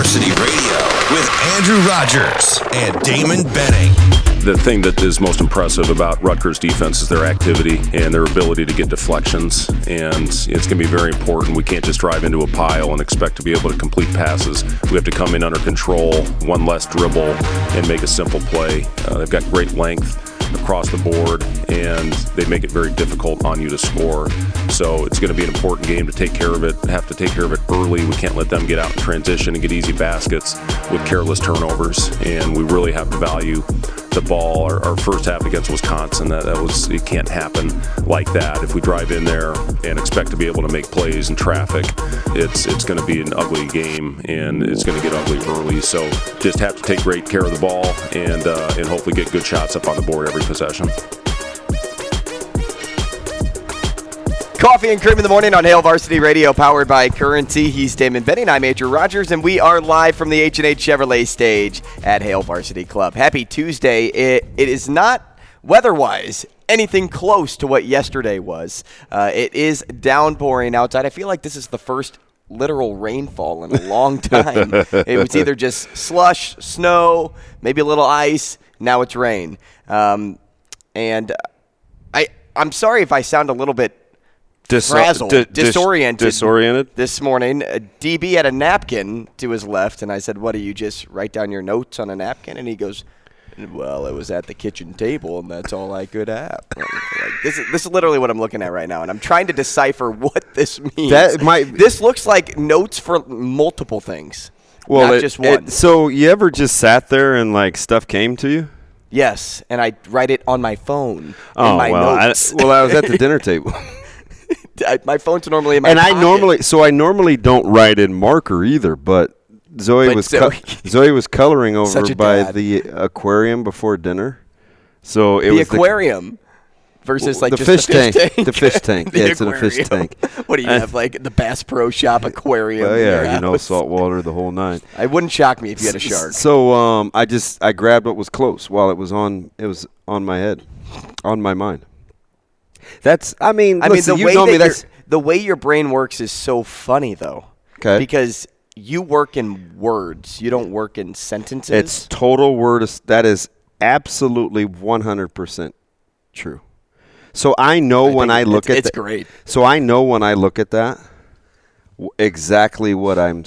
Varsity Radio with Andrew Rogers and Damon Benning. The thing that is most impressive about Rutgers defense is their activity and their ability to get deflections. And it's going to be very important. We can't just drive into a pile and expect to be able to complete passes. We have to come in under control, one less dribble, and make a simple play. Uh, they've got great length across the board, and they make it very difficult on you to score. So it's going to be an important game to take care of it. Have to take care of it early. We can't let them get out in transition and get easy baskets with careless turnovers. And we really have to value the ball. Our, our first half against Wisconsin, that, that was it can't happen like that. If we drive in there and expect to be able to make plays in traffic, it's it's going to be an ugly game, and it's going to get ugly early. So just have to take great care of the ball and uh, and hopefully get good shots up on the board every possession. Coffee and cream in the morning on Hail Varsity Radio, powered by Currency. He's Damon Benning. I'm Andrew Rogers, and we are live from the H&H Chevrolet stage at Hail Varsity Club. Happy Tuesday. It, it is not weather-wise anything close to what yesterday was. Uh, it is downpouring outside. I feel like this is the first literal rainfall in a long time. it was either just slush, snow, maybe a little ice. Now it's rain. Um, and I, I'm sorry if I sound a little bit Dis- frazzled, di- dis- disoriented, disoriented? this morning. Uh, DB had a napkin to his left, and I said, "What do you just write down your notes on a napkin?" And he goes, "Well, it was at the kitchen table, and that's all I could have." like, this is this is literally what I'm looking at right now, and I'm trying to decipher what this means. That might- this looks like notes for multiple things, not it- just it- one. so you ever just sat there and like stuff came to you? yes, and I write it on my phone. Oh in my well, I, well, I was at the dinner table, I- my phone's normally in my and I normally, so I normally don't write in marker either. But Zoe But was Zoe- co- Zoe was coloring over by dad. the aquarium before dinner. So it the was aquarium versus like the just fish the fish tank. tank. The fish tank. The Yeah, it's in a fish tank. what do you have like the Bass Pro Shop aquarium? Oh in yeah, you know, salt water, the whole nine. It wouldn't shock me if you had a shark. So um, I just I grabbed what was close while it was on it was on my head, on my mind. That's I mean I listen, mean, the way know that me. your- That's the way your brain works is so funny though. 'Kay. Because you work in words. You don't work in sentences. it's total word. That is absolutely one hundred percent true. So I know when I look it's- at it's great. So I know when I look at that exactly what I'm.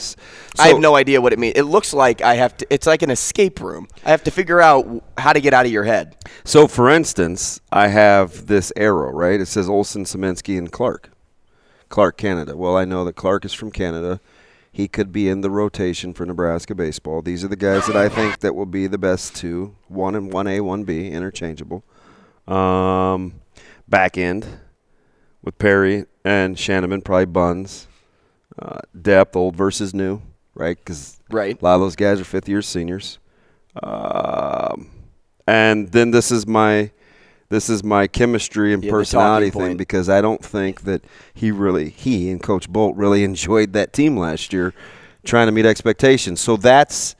I have no idea what it means. It looks like I have to. It's like an escape room. I have to figure out how to get out of your head. So, for instance, I have this arrow, right? It says Olson, Saminsky, and Clark. Clark, Canada. Well, I know that Clark is from Canada. He could be in the rotation for Nebraska baseball. These are the guys that I think that will be the best two. One and one A, one B, interchangeable. Um, back end with Perry and Schanaman, probably Buns. Uh, depth, old versus new, right? Because Right. a lot of those guys are fifth year seniors. Um, and then this is my this is my chemistry and Yeah, personality thing point. because I don't think that he really he and Coach Bolt really enjoyed that team last year, trying to meet expectations. So that's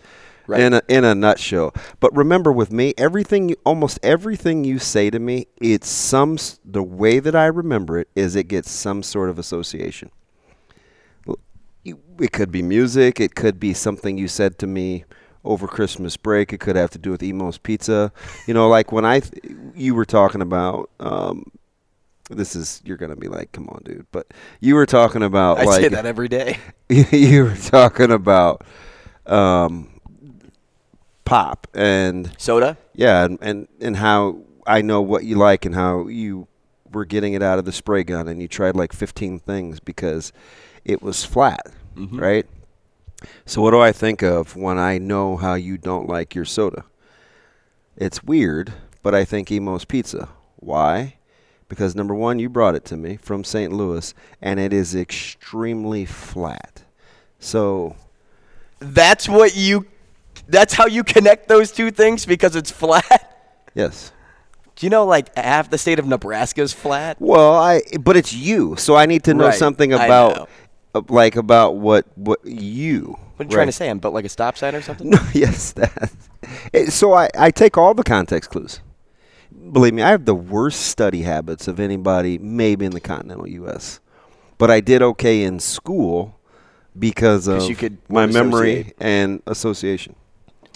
Right. in a in a nutshell. But remember, with me, everything you- almost everything you say to me, it's some the way that I remember it is it gets some sort of association. It could be music. It could be something you said to me over Christmas break. It could have to do with Imo's Pizza. You know, like when I, th- you were talking about. Um, this is you're gonna be like, come on, dude. But you were talking about I like say that every day. you were talking about um, pop and Soda? yeah, and, and and how I know what you like and how you were getting it out of the spray gun and you tried like 15 things because it was flat, mm-hmm. right? So what do I think of when I know how you don't like your soda? It's weird, but I think Imo's Pizza. Why? Because number one, you brought it to me from St. Louis, and it is extremely flat. So That's what you. That's how you connect those two things because it's flat. yes. Do you know like half the state of Nebraska is flat? Well, I but it's you, so I need to know Right, something about know. Like about what what you. What are you trying to say? I'm built like a stop sign or something? No, yes, that. It- so I I take all the context clues. Believe me, I have the worst study habits of anybody, maybe in the continental U.S. But I did okay in school because of you could my memory and association.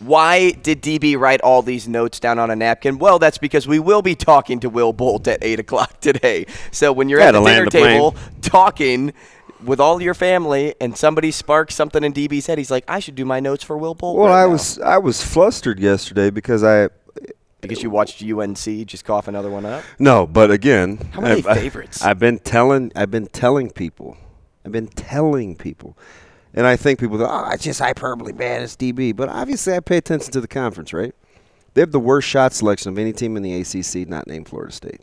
Why did DB write all these notes down on a napkin? Well, that's because we will be talking to Will Bolt at 8 o'clock today. So when you're Yeah, at the dinner the plane. table talking with all your family and somebody sparks something in DB's head, he's like, I should do my notes for Will Bolt. Well, right I now." was I was flustered yesterday because I Because you watched UNC just cough another one up? No, but again, How many I've, I- favorites? I've been telling, I've been telling people, I've been telling people, and I think people go, "Oh, it's just hyperbole, man. It's DB." But obviously, I pay attention to the conference, right? They have the worst shot selection of any team in the ACC, not named Florida State.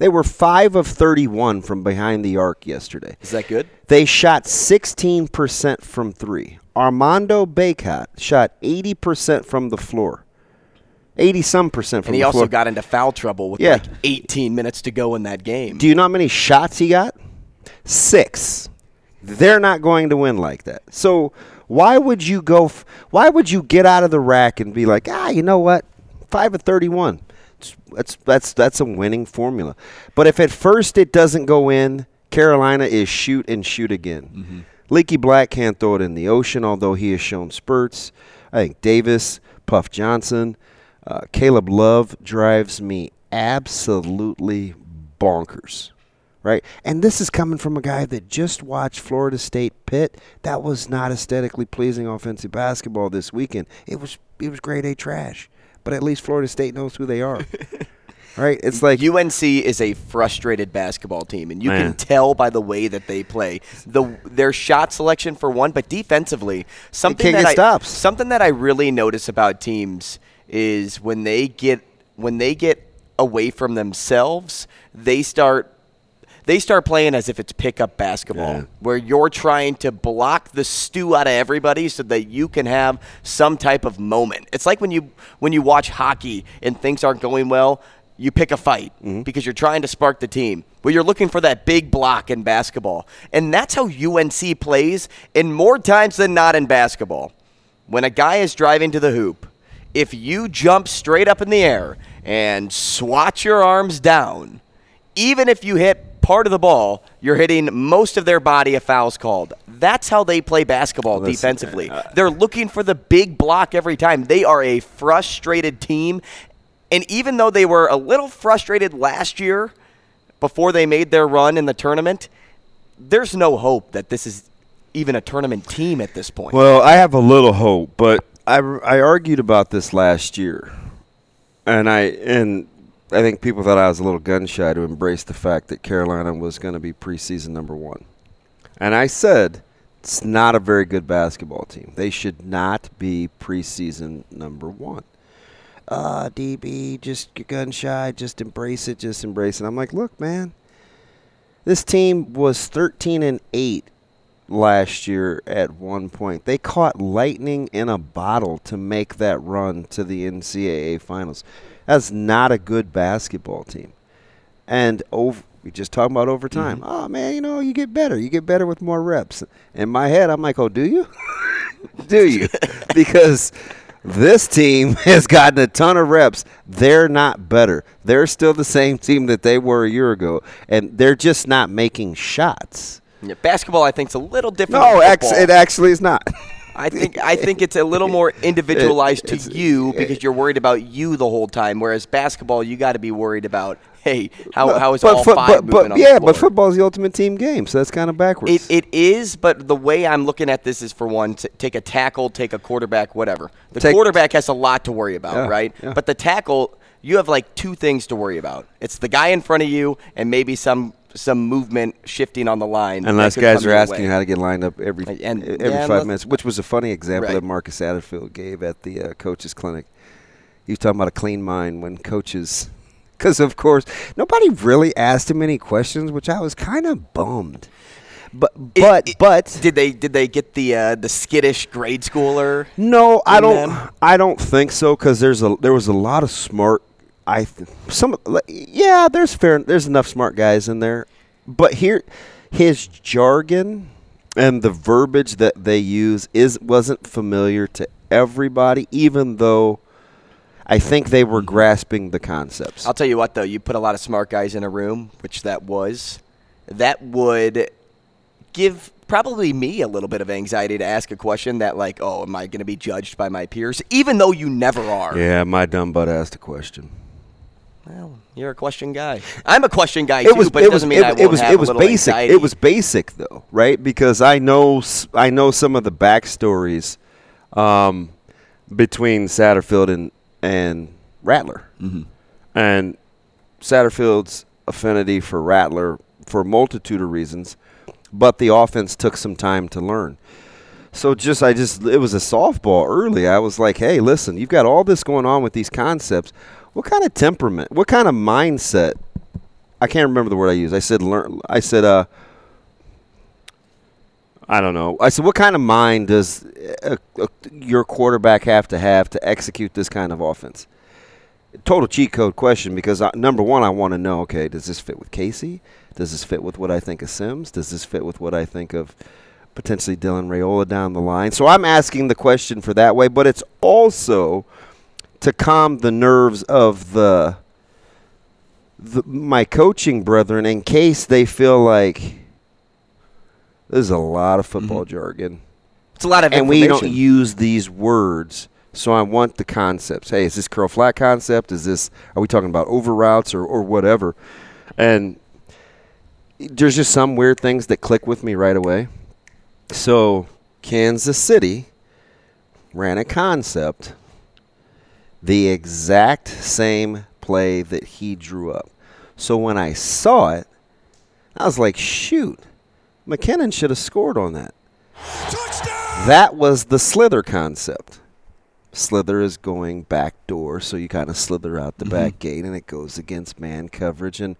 They were 5 of 31 from behind the arc yesterday. Is that good? They shot 16% from 3. Armando Bacot shot 80% from the floor. 80 some percent from the floor. And he also got into foul trouble with yeah. like 18 minutes to go in that game. Do you know how many shots he got? 6. They're not going to win like that. So why would you go f- why would you get out of the rack and be like, "Ah, you know what? 5 of 31." That's that's that's a winning formula. But if at first it doesn't go in, Carolina is shoot and shoot again. Leaky Black can't throw it in the ocean, although he has shown spurts. I think Davis, Puff Johnson, uh, Caleb Love drives me absolutely bonkers. Right? And this is coming from a guy that just watched Florida State Pitt. That was not aesthetically pleasing offensive basketball this weekend. It was it was grade A trash. But at least Florida State knows who they are. right? It's like UNC is a frustrated basketball team, and you Man. can tell by the way that they play. The their shot selection for one, but defensively, something that I stops. something that I really notice about teams is when they get when they get away from themselves, they start they start playing as if it's pickup basketball, Yeah. where you're trying to block the stew out of everybody so that you can have some type of moment. It's like when you when you watch hockey and things aren't going well, you pick a fight mm-hmm. because you're trying to spark the team. But you're looking for that big block in basketball, and that's how UNC plays. And more times than not in basketball, when a guy is driving to the hoop, if you jump straight up in the air and swat your arms down, even if you hit part of the ball, you're hitting most of their body if foul's called. That's how they play basketball Listen, defensively. uh, They're looking for the big block every time. They are a frustrated team. And even though they were a little frustrated last year before they made their run in the tournament, there's no hope that this is even a tournament team at this point. Well, I have a little hope, but I, I argued about this last year, and I and I think people thought I was a little gun shy to embrace the fact that Carolina was going to be preseason number one, and I said it's not a very good basketball team. They should not be preseason number one. Uh, DB, just gun shy, just embrace it, just embrace it. I'm like, look, man, this team was 13 and eight last year at one point. They caught lightning in a bottle to make that run to the NCAA finals. That's not a good basketball team. And over, we just talking about overtime. Mm-hmm. Oh man, you know you get better. You get better with more reps. In my head, I'm like, oh, do you? do you? because this team has gotten a ton of reps. They're not better. They're still the same team that they were a year ago, and they're just not making shots. Yeah, basketball, I think, is a little different. No, than ex- it actually is not. I think I think it's a little more individualized to you because you're worried about you the whole time. Whereas basketball, you got to be worried about hey, how how is all foot- five but, but yeah, but floor? football's the ultimate team game, so that's kind of backwards. It, it is, but the way I'm looking at this is for one, to take a tackle, take a quarterback, whatever. The Take- quarterback has a lot to worry about, Yeah, right? yeah. But the tackle, you have like two things to worry about. It's the guy in front of you and maybe some some movement shifting on the line. Unless guys are asking way. you how to get lined up every And- every yeah, five minutes, which was a funny example Right. that Marcus Satterfield gave at the uh, coaches clinic. He was talking about a clean mind when coaches, because of course nobody really asked him any questions, which I was kind of bummed. But but it- but Did they did they get the uh, the skittish grade schooler? No, I don't. them? I don't think so because there's a there was a lot of smart. I th- some yeah, there's fair. There's enough smart guys in there, but here, his jargon and the verbiage that they use is wasn't familiar to everybody, even though I think they were mm-hmm. grasping the concepts. I'll tell you what, though, you put a lot of smart guys in a room, which that was, that would give probably me a little bit of anxiety to ask a question that, like, oh, am I going to be judged by my peers? Even though you never are. yeah, my dumb butt asked a question. Well, you're a question guy. I'm a question guy too, it was but it, doesn't mean I won't it was have it was a basic. anxiety. It was basic though, right? Because I know s- I know some of the backstories um, between Satterfield and and Rattler, Mm-hmm. and Satterfield's affinity for Rattler for a multitude of reasons, but the offense took some time to learn. So just I just it was a softball early. I was like, "Hey, listen, you've got all this going on with these concepts. What kind of temperament? What kind of mindset I can't remember the word I used. I said learn. I said uh. I don't know. I said, what kind of mind does uh uh your quarterback have to have to execute this kind of offense? Total cheat code question because uh, number one, I want to know. Okay, does this fit with Casey? Does this fit with what I think of Sims? Does this fit with what I think of potentially Dylan Raiola down the line? So I'm asking the question for that way, but it's also to calm the nerves of the the, my coaching brethren in case they feel like there's a lot of mm-hmm. football jargon. It's a lot of and we don't use these words. So i want the concepts. Hey is this curl flat concept? Is this are we talking about over routes or, or whatever? And there's just some weird things that click with me right away. So kansas city ran a concept the exact same play that he drew up. So when I saw it, I was like, shoot, McKinnon should have scored on that. Touchdown! That was the slither concept. Slither is going back door, so you kind of slither out the mm-hmm. back gate, and it goes against man coverage. And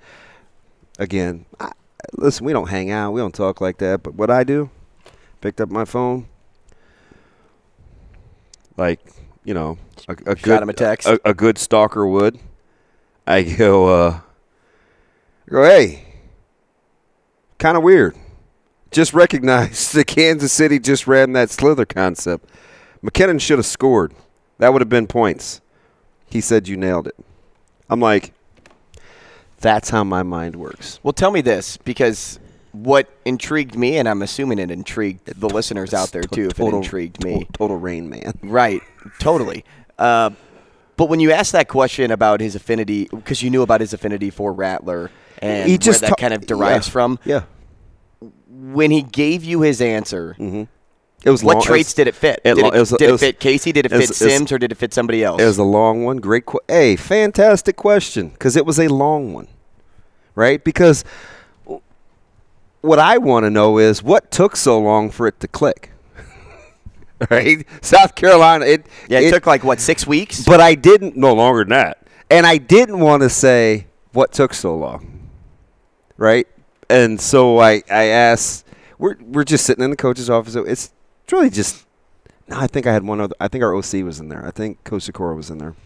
again, I, listen, we don't hang out, we don't talk like that. But what I do, picked up my phone, like you know, a, a good him a text. a, a good stalker would. I go, uh, I go, hey, kind of weird. Just recognize that Kansas City just ran that slither concept. McKinnon should have scored. That would have been points. He said you nailed it. I'm like, that's how my mind works. Well, tell me this because what intrigued me, and I'm assuming it intrigued the listeners out there too, if it intrigued me. Total rain man. Right, totally. Uh, but when you asked that question about his affinity, because you knew about his affinity for Rattler and he just where that ta- kind of derives yeah, from, Yeah. when he gave you his answer, It was what long, traits did it fit? it did it, it was- did it it was- fit Casey? Did it it was- fit it was- Sims, or did it fit somebody else? It was a long one. Great, qu- hey, fantastic question because it was a long one, right? Because what I want to know is what took so long for it to click, right? South Carolina, it yeah, it, took like what six weeks. but I didn't no longer than that, and I didn't want to say what took so long, right? And so I I asked, we're we're just sitting in the coach's office. It's it's really just. No, I think I had one other. I think our OC was in there. I think Coach Sikora was in there,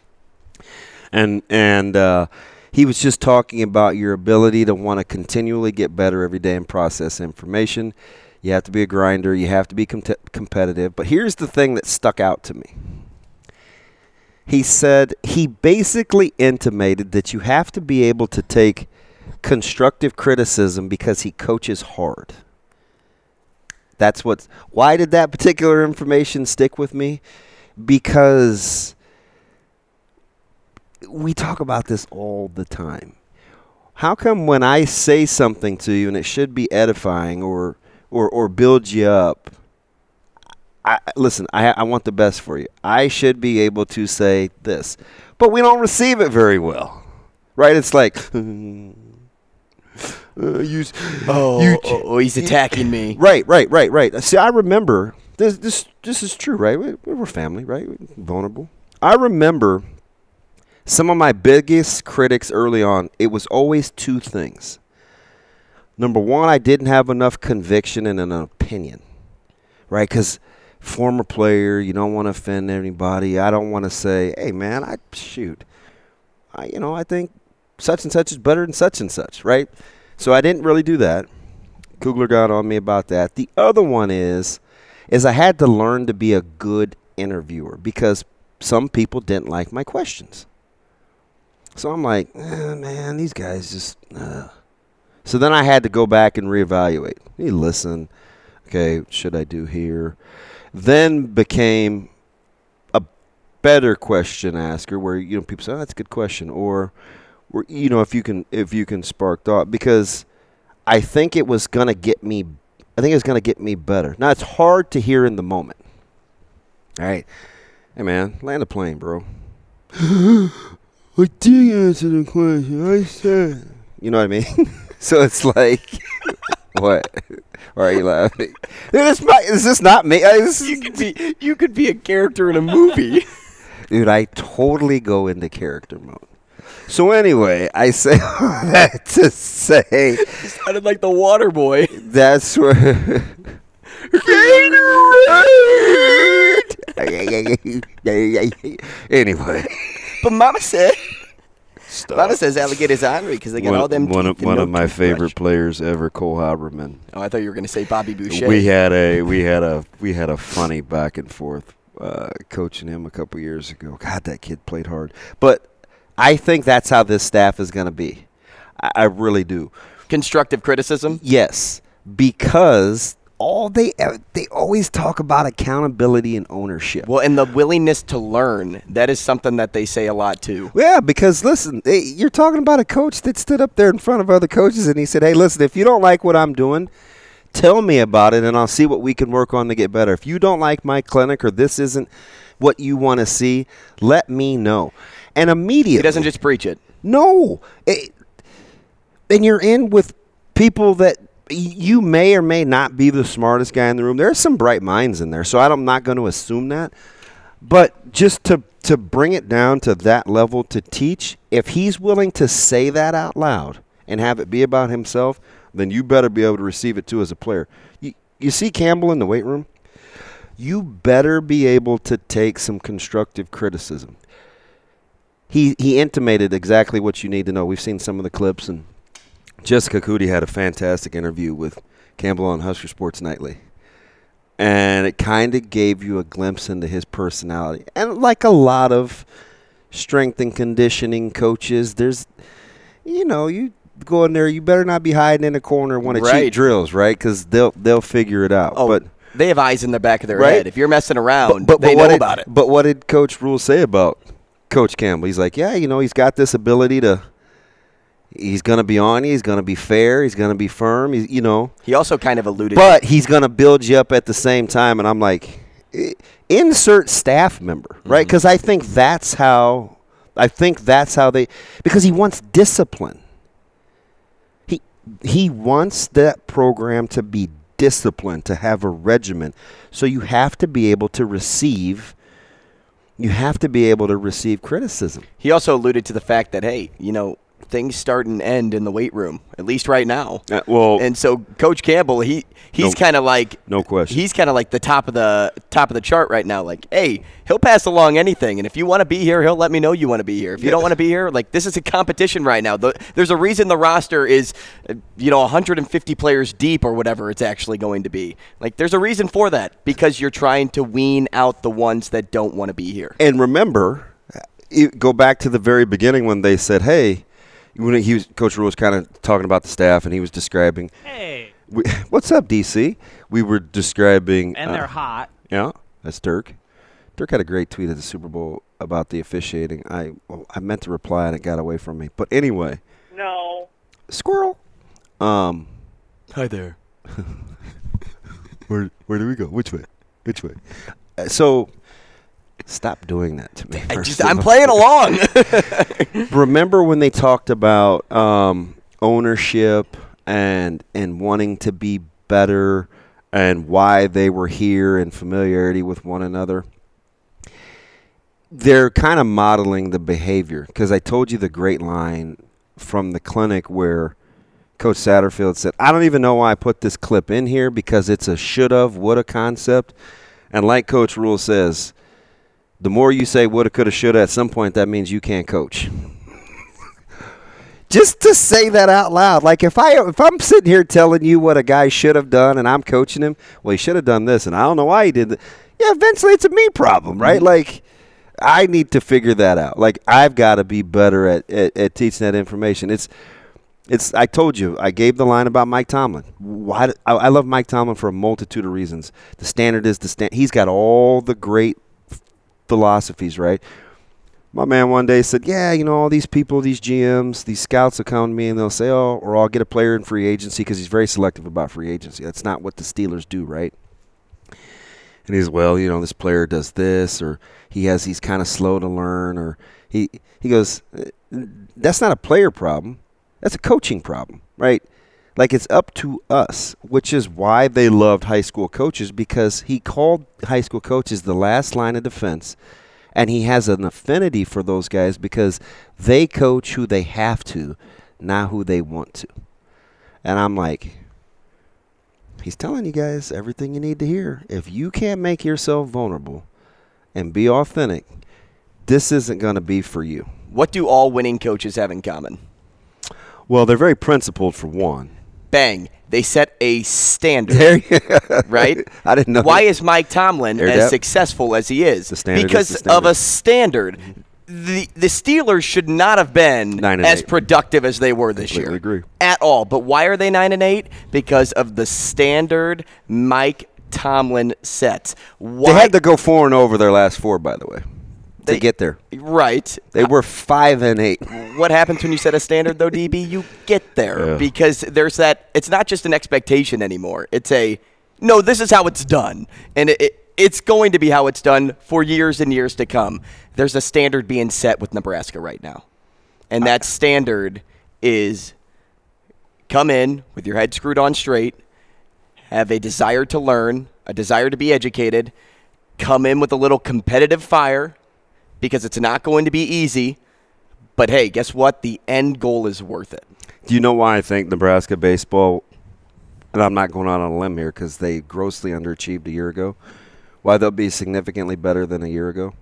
and and uh, he was just talking about your ability to want to continually get better every day and process information. You have to be a grinder. You have to be com- competitive. But here's the thing that stuck out to me he said he basically intimated that you have to be able to take constructive criticism because he coaches hard. That's what. Why did that particular information stick with me? Because we talk about this all the time. How come when I say something to you and it should be edifying or or or build you up? I, listen, I, I want the best for you. I should be able to say this, but we don't receive it very well, right? It's like, uh, you, Oh, you- oh, oh, he's attacking me. Right, right, right, right. See, I remember this. This, this is true, right? We, we were family, right? Vulnerable. I remember some of my biggest critics early on. It was always two things. Number one, I didn't have enough conviction and an opinion, right? Because former player, you don't want to offend anybody. I don't want to say, "Hey, man, I shoot." I, you know, I think such and such is better than such and such, right? So I didn't really do that. Kugler got on me about that. The other one is is I had to learn to be a good interviewer because some people didn't like my questions. So I'm like, eh, man, these guys just. Uh. So then I had to go back and reevaluate. You listen. Okay, should I do here? Then became a better question asker, where you know people say, "Oh, that's a good question," or, or you know, if you can if you can spark thought because I think it was gonna get me. I think it's gonna get me better. Now it's hard to hear in the moment. All right, hey man, land a plane, bro. I did answer the question. I said. You know what I mean? so it's like, what? Why are you laughing? Dude, it's not, is this not me? I- this You could be you could be a character in a movie. Dude, I totally go into character mode. So anyway, I say all that to say Sounded like the water boy. that's where. anyway, But Mama said. Mama says alligators ornery because they got all them. one of one no of my favorite players ever, Cole Haberman. Oh, I thought you were going to say Bobby Boucher. We had a we had a we had a funny back and forth uh, coaching him a couple years ago. God, that kid played hard. But I think that's how this staff is going to be. I, I really do. Constructive criticism. Yes, because all they they always talk about accountability and ownership. Well, and the willingness to learn. That is something that they say a lot too. Yeah, because listen, you're talking about a coach that stood up there in front of other coaches and he said, "Hey, listen, if you don't like what I'm doing, tell me about it and I'll see what we can work on to get better. If you don't like my clinic or this isn't what you want to see, let me know." And immediately He doesn't just preach it. No. It, and you're in with people that you may or may not be the smartest guy in the room. There are some bright minds in there, so I'm not going to assume that. But just to to bring it down to that level to teach, if he's willing to say that out loud and have it be about himself, then you better be able to receive it too as a player. You, you see Campbell in the weight room? You better be able to take some constructive criticism he he intimated exactly what you need to know. We've seen some of the clips, and Jessica Coody had a fantastic interview with Campbell on Husker Sports Nightly, and it kind of gave you a glimpse into his personality. And like a lot of strength and conditioning coaches, there's, you know, you go in there, you better not be hiding in a corner when of Right. cheap drills, right? Because they'll they'll figure it out. Oh, but they have eyes in the back of their Right? head. If you're messing around, but, but, they what know did, about it. But what did Coach Rhule say about Coach Campbell? He's like, yeah, you know, he's got this ability to. He's going to be on you. He's going to be fair. He's going to be firm. He's, you know, He also kind of alluded. but he's going to build you up at the same time. And I'm like, insert staff member, right? Mm-hmm. Because I think that's how. I think that's how they. Because he wants discipline. He he wants that program to be disciplined, to have a regimen. So you have to be able to receive. You have to be able to receive criticism. He also alluded to the fact that hey, you know, things start and end in the weight room, at least right now. Uh, well- and so Coach Campbell, he he's No- kind of like no question. He's kind of like the top of the top of the chart right now. Like, hey, he'll pass along anything, and if you want to be here, he'll let me know you want to be here. If you don't want to be here, like this is a competition right now. The, there's a reason the roster is, you know, 150 players deep or whatever it's actually going to be. Like, there's a reason for that because you're trying to wean out the ones that don't want to be here. And remember, go back to the very beginning when they said, "Hey," when he was Coach Rhule was kind of talking about the staff, and he was describing, Hey. We, what's up, DC? We were describing. And uh, they're hot. Yeah, that's Dirk. Dirk had a great tweet at the Super Bowl about the officiating. I well, I meant to reply and it got away from me. But anyway, No. squirrel. Um, Hi there. where where do we go? Which way? Which way? Uh, so, stop doing that to me. I just, I'm playing along. Remember when they talked about um, ownership and and wanting to be better and why they were here and familiarity with one another? They're kind of modeling the behavior because I told you the great line from the clinic where Coach Satterfield said, "I don't even know why I put this clip in here because it's a shoulda, woulda concept." And like Coach Rhule says, the more you say woulda, coulda, shoulda, at some point that means you can't coach. Just to say that out loud, like if I if I'm sitting here telling you what a guy should have done and I'm coaching him, well, he should have done this, and I don't know why he did that. Yeah, eventually it's a me problem, right? Mm-hmm. Like I need to figure that out. Like I've got to be better at, at, at teaching that information. It's it's I told you I gave the line about Mike Tomlin. Why I, I love Mike Tomlin for a multitude of reasons. The standard is the stand. He's got all the great philosophies, right? My man one day said, "Yeah, you know all these people, these GMs, these scouts will come to me and they'll say, "Oh, or I'll get a player in free agency because he's very selective about free agency. That's not what the Steelers do, right?" And he's, "Well, you know, this player does this, or he has he's kind of slow to learn, or he he goes, uh, that's not a player problem. That's a coaching problem, right? Like it's up to us, which is why they loved high school coaches because he called high school coaches the last line of defense, and he has an affinity for those guys because they coach who they have to, not who they want to. And I'm like, he's telling you guys everything you need to hear. If you can't make yourself vulnerable and be authentic, this isn't going to be for you. what do all winning coaches have in common? Well, they're very principled for one. Bang. They set a standard. Right? I didn't know. Why is Mike Tomlin Air as depth. successful as he is? The standard is because standard. of a standard. The the Steelers should not have been as eight. productive as they were this Completely year. agree. At all. But why are they nine and eight? Because of the standard Mike Tomlin sets. Why They had to go four and over their last four, by the way, They- to get there. right. They uh, were five and eight. what happens when you set a standard though db you get there Yeah. because there's that it's not just an expectation anymore it's a no this is how it's done and it, it, it's going to be how it's done for years and years to come there's a standard being set with nebraska right now and that standard is come in with your head screwed on straight have a desire to learn a desire to be educated come in with a little competitive fire because it's not going to be easy but hey, guess what? The end goal is worth it. Do you know why I think Nebraska baseball, and I'm not going out on a limb here because they grossly underachieved a year ago, why they'll be significantly better than a year ago?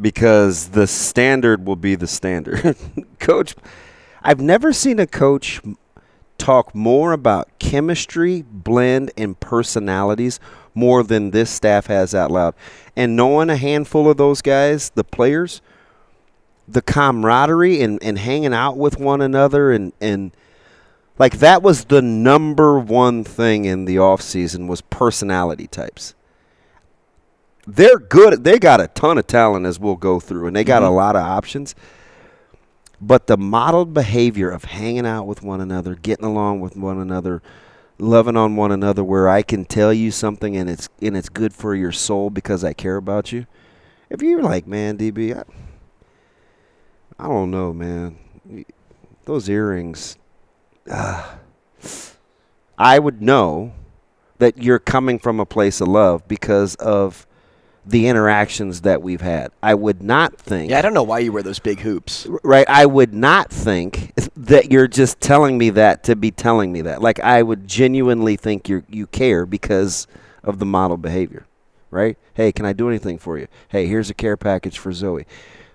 Because the standard will be the standard. coach, I've never seen a coach talk more about chemistry, blend, and personalities more than this staff has out loud. And knowing a handful of those guys, the players, the camaraderie and, and hanging out with one another and, and like that was the number one thing in the off season was personality types. They're good. They got a ton of talent as we'll go through, and they got a mm-hmm. lot of options. But the modeled behavior of hanging out with one another, getting along with one another, loving on one another, where I can tell you something and it's and it's good for your soul because I care about you. If you're like, man, DB, I, I don't know, man. Those earrings. ah. I would know that you're coming from a place of love because of the interactions that we've had. I would not think. Yeah, I don't know why you wear those big hoops. Right. I would not think that you're just telling me that to be telling me that. Like I would genuinely think you you care because of the model behavior. Right? Hey, can I do anything for you? Hey, here's a care package for Zoe.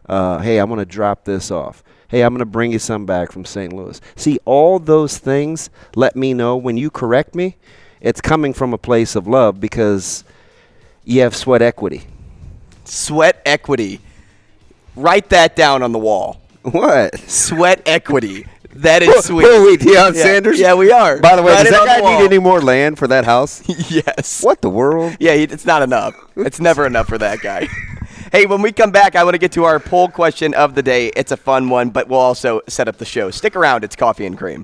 Uh, hey, I'm going to drop this off. Hey, I'm going to bring you some back from St. Louis. See, all those things let me know when you correct me, it's coming from a place of love because you have sweat equity. Sweat equity. Write that down on the wall. What? Sweat equity. That is sweet. Who are we, Deion Yeah. Sanders? Yeah, we are. By the way, does that guy need any more land for that house? yes. what the world? Yeah, he, it's not enough. It's never enough for that guy. Hey, when we come back, I want to get to our poll question of the day. It's a fun one, but we'll also set up the show. Stick around. It's Coffee and Cream.